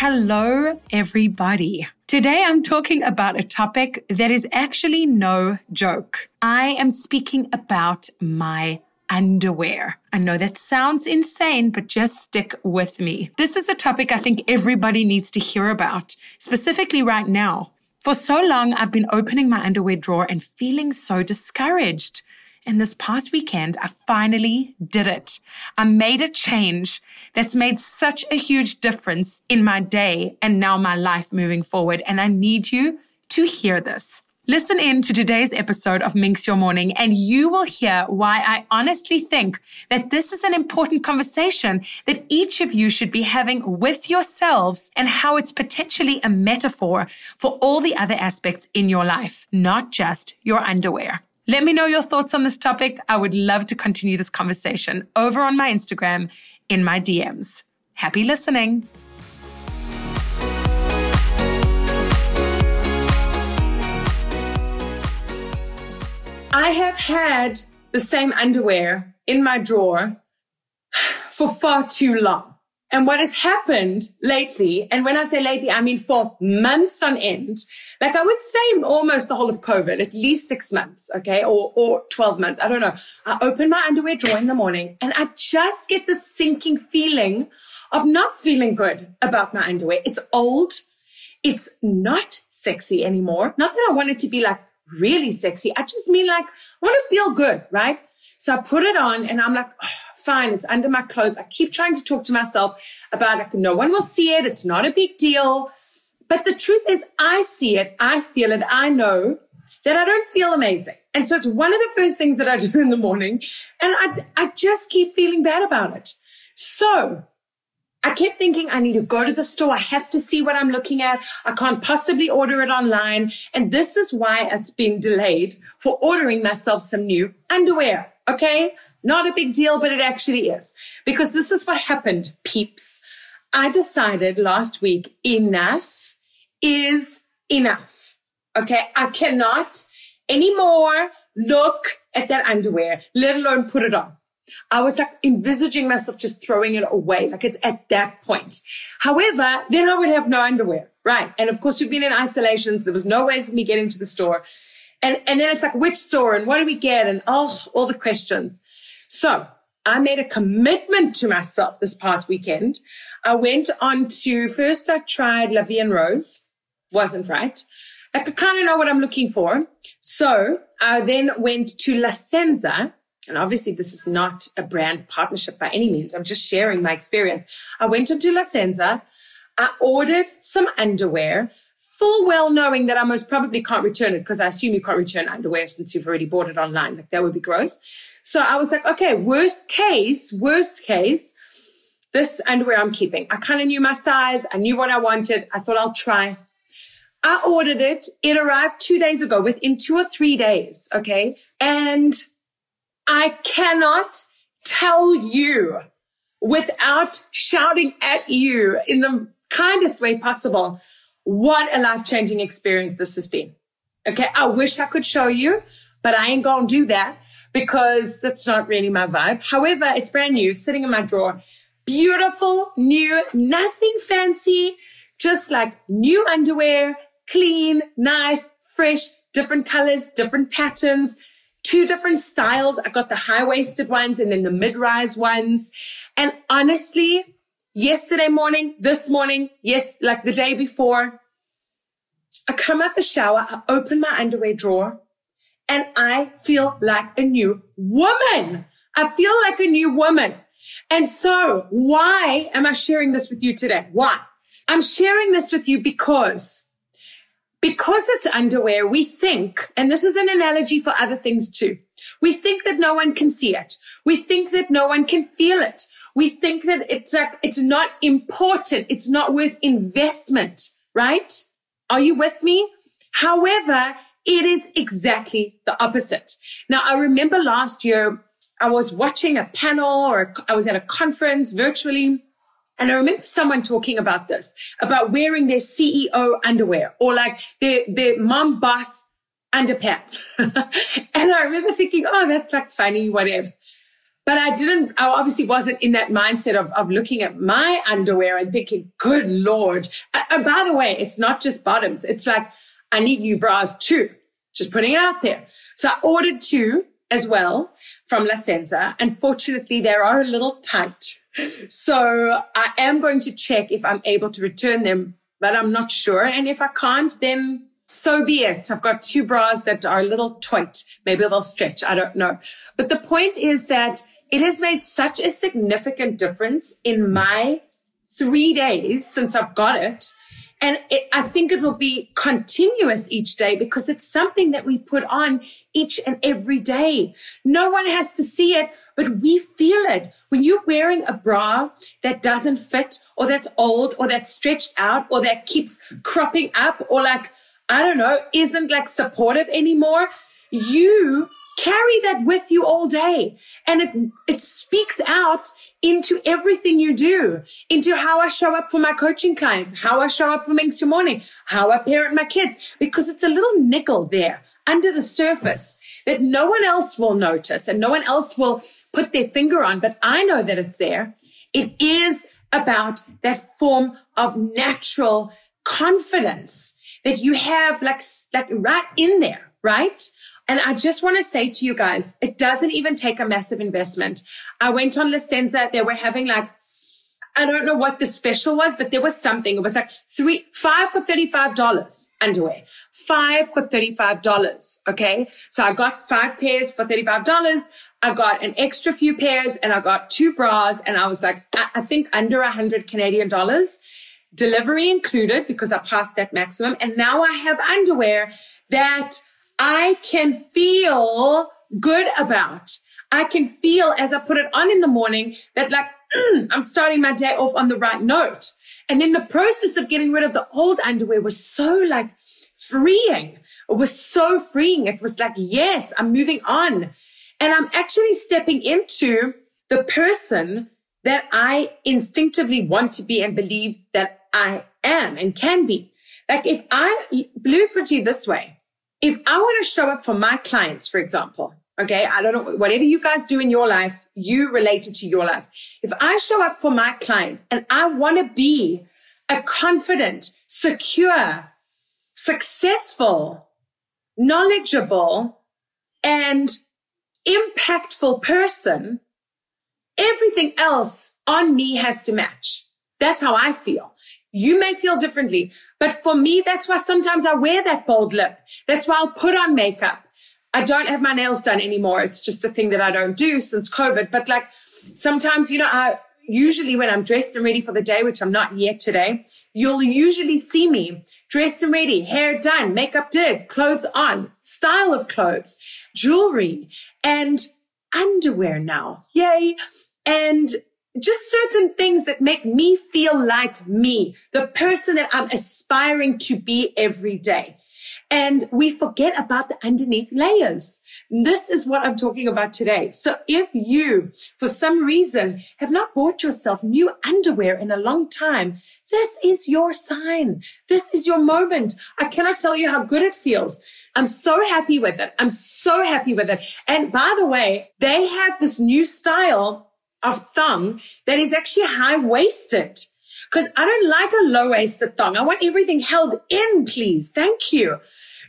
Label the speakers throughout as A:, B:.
A: Hello, everybody. Today I'm talking about a topic that is actually no joke. I am speaking about my underwear. I know that sounds insane, but just stick with me. This is a topic I think everybody needs to hear about, specifically right now. For so long, I've been opening my underwear drawer and feeling so discouraged. And this past weekend, I finally did it. I made a change that's made such a huge difference in my day and now my life moving forward. And I need you to hear this. Listen in to today's episode of Minx Your Morning, and you will hear why I honestly think that this is an important conversation that each of you should be having with yourselves and how it's potentially a metaphor for all the other aspects in your life, not just your underwear. Let me know your thoughts on this topic. I would love to continue this conversation over on my Instagram in my DMs. Happy listening. I have had the same underwear in my drawer for far too long. And what has happened lately, and when I say lately, I mean for months on end, like I would say almost the whole of COVID, at least six months, okay, or, or 12 months. I don't know. I open my underwear drawer in the morning and I just get this sinking feeling of not feeling good about my underwear. It's old. It's not sexy anymore. Not that I want it to be like really sexy. I just mean like, I want to feel good, right? So I put it on and I'm like, oh, fine. It's under my clothes. I keep trying to talk to myself about like, no one will see it. It's not a big deal. But the truth is, I see it, I feel it, I know that I don't feel amazing. And so it's one of the first things that I do in the morning. And I, I just keep feeling bad about it. So I kept thinking I need to go to the store. I have to see what I'm looking at. I can't possibly order it online. And this is why it's been delayed for ordering myself some new underwear. Okay. Not a big deal, but it actually is because this is what happened, peeps. I decided last week enough is enough. Okay. I cannot anymore look at that underwear, let alone put it on. I was like envisaging myself just throwing it away. Like it's at that point. However, then I would have no underwear. Right. And of course, we've been in isolations. There was no ways of me getting to the store. And, and then it's like, which store and what do we get? And oh, all the questions. So I made a commitment to myself this past weekend. I went on to first I tried La Vie en Rose wasn't right. I kind of know what I'm looking for. So I then went to La Senza. And obviously this is not a brand partnership by any means. I'm just sharing my experience. I went into La Senza. I ordered some underwear, full well knowing that I most probably can't return it because I assume you can't return underwear since you've already bought it online. Like that would be gross. So I was like, okay, worst case, worst case, this underwear I'm keeping. I kind of knew my size. I knew what I wanted. I thought I'll try. I ordered it. It arrived two days ago within two or three days. Okay. And I cannot tell you without shouting at you in the kindest way possible what a life changing experience this has been. Okay. I wish I could show you, but I ain't going to do that because that's not really my vibe. However, it's brand new. It's sitting in my drawer. Beautiful, new, nothing fancy, just like new underwear, clean, nice, fresh, different colors, different patterns, two different styles. I got the high waisted ones and then the mid rise ones. And honestly, yesterday morning, this morning, yes, like the day before, I come out the shower, I open my underwear drawer and I feel like a new woman. I feel like a new woman. And so why am I sharing this with you today? Why? I'm sharing this with you because because it's underwear, we think, and this is an analogy for other things too. We think that no one can see it. We think that no one can feel it. We think that it's like, it's not important. It's not worth investment, right? Are you with me? However, it is exactly the opposite. Now, I remember last year, I was watching a panel or I was at a conference virtually. And I remember someone talking about this, about wearing their CEO underwear or like their, their mom boss underpants. and I remember thinking, oh, that's like funny, whatever. But I didn't, I obviously wasn't in that mindset of, of looking at my underwear and thinking, good Lord. And by the way, it's not just bottoms. It's like, I need new bras too. Just putting it out there. So I ordered two as well from La Senza. Unfortunately, they are a little tight. So I am going to check if I'm able to return them, but I'm not sure. And if I can't, then so be it. I've got two bras that are a little tight. Maybe they'll stretch. I don't know. But the point is that it has made such a significant difference in my three days since I've got it. And it, I think it will be continuous each day because it's something that we put on each and every day. No one has to see it, but we feel it. When you're wearing a bra that doesn't fit or that's old or that's stretched out or that keeps cropping up or like I don't know, isn't like supportive anymore, you carry that with you all day. And it, it speaks out into everything you do, into how I show up for my coaching clients, how I show up for Minx Morning, how I parent my kids, because it's a little nickel there under the surface that no one else will notice and no one else will put their finger on, but I know that it's there. It is about that form of natural confidence that you have like, like right in there, right? And I just want to say to you guys, it doesn't even take a massive investment. I went on La Senza. They were having like, I don't know what the special was, but there was something. It was like three, five for $35 underwear, five for $35. Okay. So I got five pairs for $35. I got an extra few pairs and I got two bras and I was like, I, I think under a hundred Canadian dollars delivery included because I passed that maximum. And now I have underwear that I can feel good about. I can feel as I put it on in the morning that like, mm, I'm starting my day off on the right note. And then the process of getting rid of the old underwear was so like freeing. It was so freeing. It was like, yes, I'm moving on. And I'm actually stepping into the person that I instinctively want to be and believe that I am and can be. Like if I blueprint you this way, if I want to show up for my clients, for example, okay, I don't know, whatever you guys do in your life, you relate it to your life. If I show up for my clients and I want to be a confident, secure, successful, knowledgeable, and impactful person, everything else on me has to match. That's how I feel. You may feel differently, but for me, that's why sometimes I wear that bold lip. That's why I'll put on makeup. I don't have my nails done anymore. It's just the thing that I don't do since COVID. But like sometimes, you know, I usually when I'm dressed and ready for the day, which I'm not yet today, you'll usually see me dressed and ready, hair done, makeup did, clothes on, style of clothes, jewelry and underwear now. Yay. And just certain things that make me feel like me, the person that I'm aspiring to be every day. And we forget about the underneath layers. This is what I'm talking about today. So if you, for some reason, have not bought yourself new underwear in a long time, this is your sign. This is your moment. I cannot tell you how good it feels. I'm so happy with it. I'm so happy with it. And by the way, they have this new style of thong that is actually high waisted. Cause I don't like a low waisted thong. I want everything held in, please. Thank you.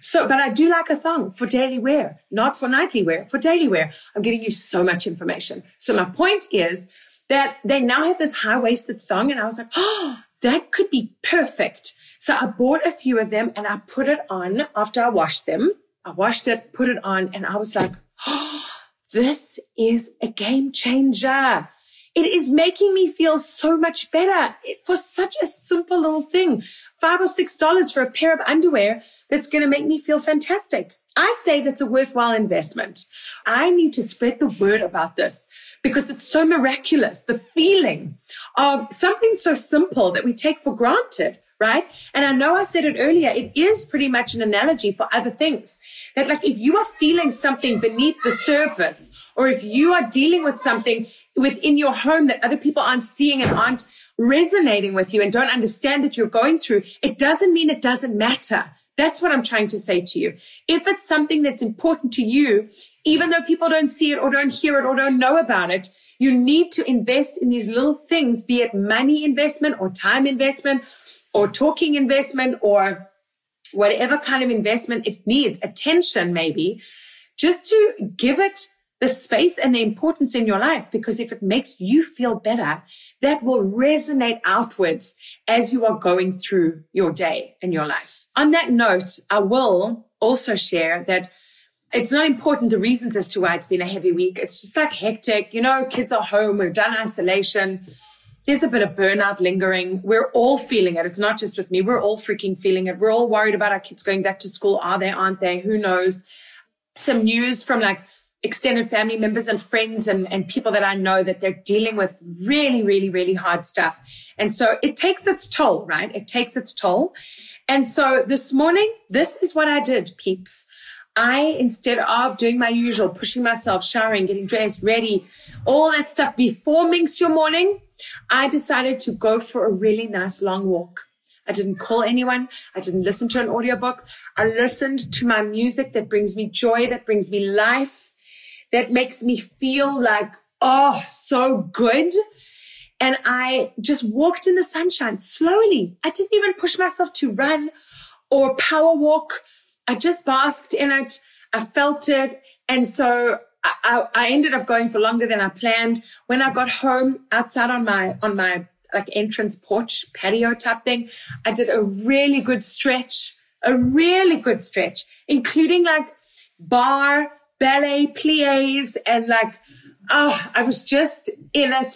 A: So, but I do like a thong for daily wear, not for nightly wear, for daily wear. I'm giving you so much information. So my point is that they now have this high waisted thong and I was like, oh, that could be perfect. So I bought a few of them and I put it on after I washed them. I washed it, put it on and I was like, oh, this is a game changer. It is making me feel so much better for such a simple little thing. Five or six dollars for a pair of underwear that's going to make me feel fantastic. I say that's a worthwhile investment. I need to spread the word about this because it's so miraculous. The feeling of something so simple that we take for granted right? And I know I said it earlier. It is pretty much an analogy for other things that like if you are feeling something beneath the surface or if you are dealing with something within your home that other people aren't seeing and aren't resonating with you and don't understand that you're going through, it doesn't mean it doesn't matter. That's what I'm trying to say to you. If it's something that's important to you, even though people don't see it or don't hear it or don't know about it, you need to invest in these little things, be it money investment or time investment or talking investment or whatever kind of investment it needs, attention maybe, just to give it the space and the importance in your life. Because if it makes you feel better, that will resonate outwards as you are going through your day and your life. On that note, I will also share that it's not important the reasons as to why it's been a heavy week. It's just like hectic. You know, kids are home. We've done isolation there's a bit of burnout lingering. We're all feeling it. It's not just with me. We're all freaking feeling it. We're all worried about our kids going back to school. Are they? Aren't they? Who knows? Some news from like extended family members and friends and, and people that I know that they're dealing with really, really, really hard stuff. And so it takes its toll, right? It takes its toll. And so this morning, this is what I did, peeps. I, instead of doing my usual, pushing myself, showering, getting dressed, ready, all that stuff before Minx Your Morning, I decided to go for a really nice long walk. I didn't call anyone. I didn't listen to an audiobook. I listened to my music that brings me joy, that brings me life, that makes me feel like, oh, so good. And I just walked in the sunshine slowly. I didn't even push myself to run or power walk. I just basked in it. I felt it. And so I, I, ended up going for longer than I planned. When I got home outside on my, on my like entrance porch patio type thing, I did a really good stretch, a really good stretch, including like barre, ballet, plies, and like, oh, I was just in it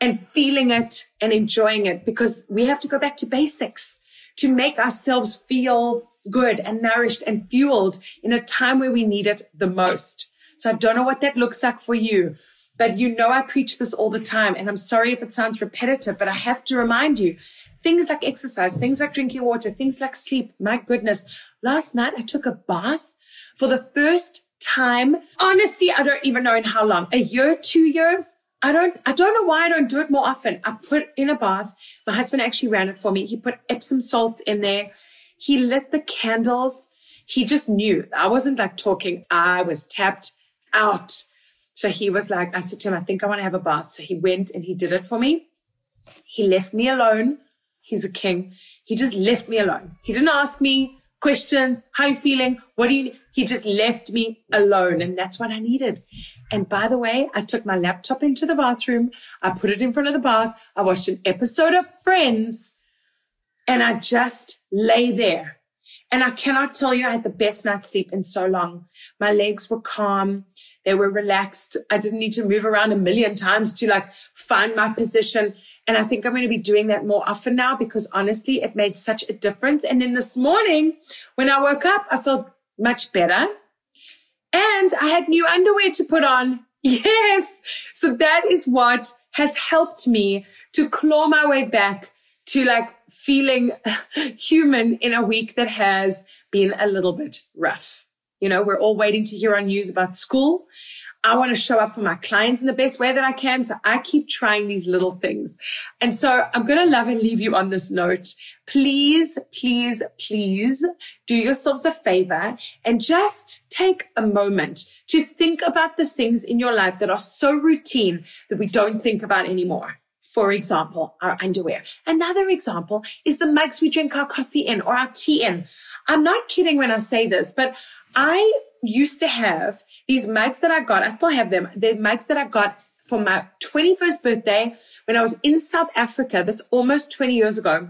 A: and feeling it and enjoying it because we have to go back to basics to make ourselves feel good and nourished and fueled in a time where we need it the most. So I don't know what that looks like for you, but you know, I preach this all the time. And I'm sorry if it sounds repetitive, but I have to remind you things like exercise, things like drinking water, things like sleep. My goodness. Last night I took a bath for the first time. Honestly, I don't even know in how long, a year, two years. I don't, I don't know why I don't do it more often. I put in a bath. My husband actually ran it for me. He put Epsom salts in there. He lit the candles. He just knew I wasn't like talking. I was tapped out. So he was like, I said to him, I think I want to have a bath. So he went and he did it for me. He left me alone. He's a king. He just left me alone. He didn't ask me questions. How you feeling? What do you, he just left me alone. And that's what I needed. And by the way, I took my laptop into the bathroom. I put it in front of the bath. I watched an episode of Friends and I just lay there and I cannot tell you, I had the best night's sleep in so long. My legs were calm. They were relaxed. I didn't need to move around a million times to like find my position. And I think I'm going to be doing that more often now because honestly, it made such a difference. And then this morning when I woke up, I felt much better and I had new underwear to put on. Yes. So that is what has helped me to claw my way back to like feeling human in a week that has been a little bit rough. You know, we're all waiting to hear on news about school. I want to show up for my clients in the best way that I can. So I keep trying these little things. And so I'm going to love and leave you on this note. Please, please, please do yourselves a favor and just take a moment to think about the things in your life that are so routine that we don't think about anymore for example, our underwear. Another example is the mugs we drink our coffee in or our tea in. I'm not kidding when I say this, but I used to have these mugs that I got. I still have them. The mugs that I got for my 21st birthday when I was in South Africa. That's almost 20 years ago.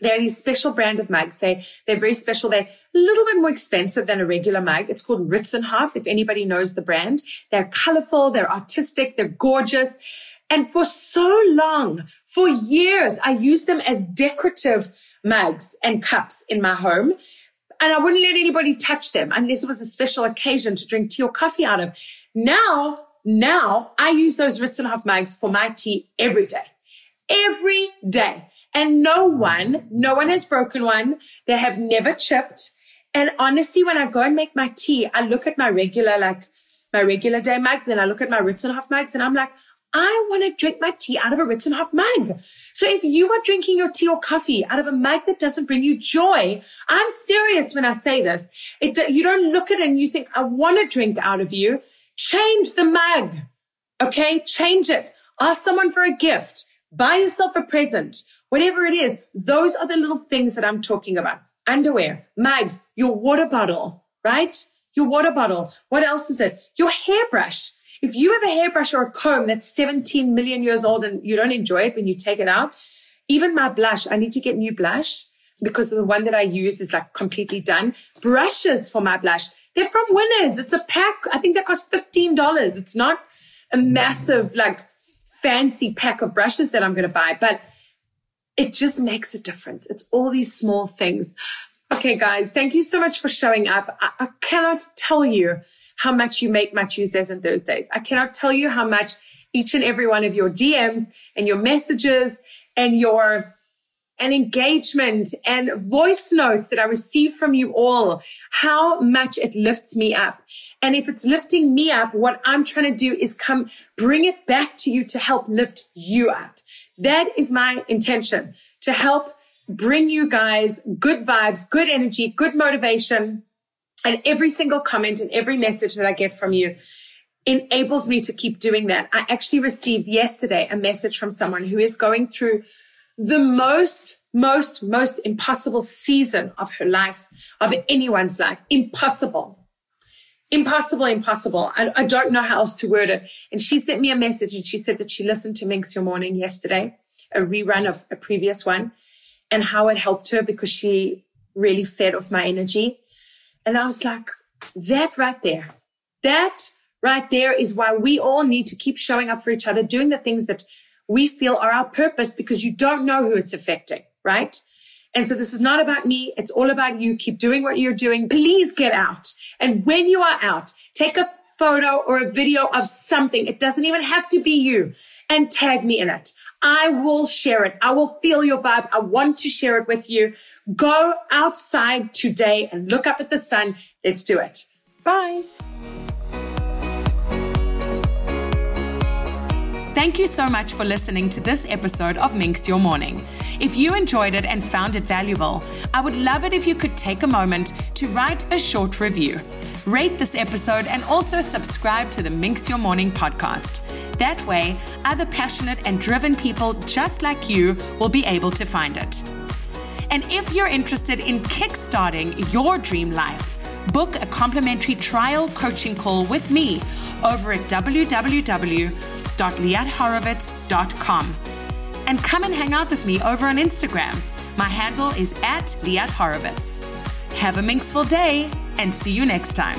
A: They're these special brand of mugs. They, they're very special. They're a little bit more expensive than a regular mug. It's called Ritzenhoff, if anybody knows the brand. They're colorful. They're artistic. They're gorgeous. And for so long, for years, I used them as decorative mugs and cups in my home. and I wouldn't let anybody touch them unless it was a special occasion to drink tea or coffee out of. Now, now I use those Ritzenhoff mugs for my tea every day, every day. And no one, no one has broken one. They have never chipped. And honestly, when I go and make my tea, I look at my regular, like my regular day mugs, then I look at my Ritzenhoff mugs and I'm like, I want to drink my tea out of a Ritzenhoff mug. So if you are drinking your tea or coffee out of a mug that doesn't bring you joy, I'm serious when I say this. It, you don't look at it and you think, I want to drink out of you. Change the mug. Okay. Change it. Ask someone for a gift. Buy yourself a present. Whatever it is. Those are the little things that I'm talking about. Underwear, mugs, your water bottle, right? Your water bottle. What else is it? Your hairbrush. If you have a hairbrush or a comb that's 17 million years old and you don't enjoy it when you take it out, even my blush, I need to get new blush because the one that I use is like completely done. Brushes for my blush. They're from Winners. It's a pack. I think that costs $15. It's not a massive, like fancy pack of brushes that I'm going to buy, but it just makes a difference. It's all these small things. Okay, guys, thank you so much for showing up. I, I cannot tell you how much you make my Tuesdays and Thursdays. I cannot tell you how much each and every one of your DMs and your messages and your and engagement and voice notes that I receive from you all, how much it lifts me up. And if it's lifting me up, what I'm trying to do is come bring it back to you to help lift you up. That is my intention to help bring you guys good vibes, good energy, good motivation, and every single comment and every message that I get from you enables me to keep doing that. I actually received yesterday a message from someone who is going through the most, most, most impossible season of her life, of anyone's life. Impossible. Impossible, impossible. I, I don't know how else to word it. And she sent me a message and she said that she listened to Minx Your Morning yesterday, a rerun of a previous one, and how it helped her because she really fed off my energy. And I was like, that right there, that right there is why we all need to keep showing up for each other, doing the things that we feel are our purpose because you don't know who it's affecting, right? And so this is not about me. It's all about you. Keep doing what you're doing. Please get out. And when you are out, take a photo or a video of something. It doesn't even have to be you and tag me in it. I will share it. I will feel your vibe. I want to share it with you. Go outside today and look up at the sun. Let's do it. Bye.
B: Thank you so much for listening to this episode of Minx Your Morning. If you enjoyed it and found it valuable, I would love it if you could take a moment to write a short review. Rate this episode and also subscribe to the Minx Your Morning podcast. That way, other passionate and driven people just like you will be able to find it. And if you're interested in kickstarting your dream life, book a complimentary trial coaching call with me over at www.liathorowitz.com. And come and hang out with me over on Instagram. My handle is at Liat Horowitz. Have a minxful day and see you next time.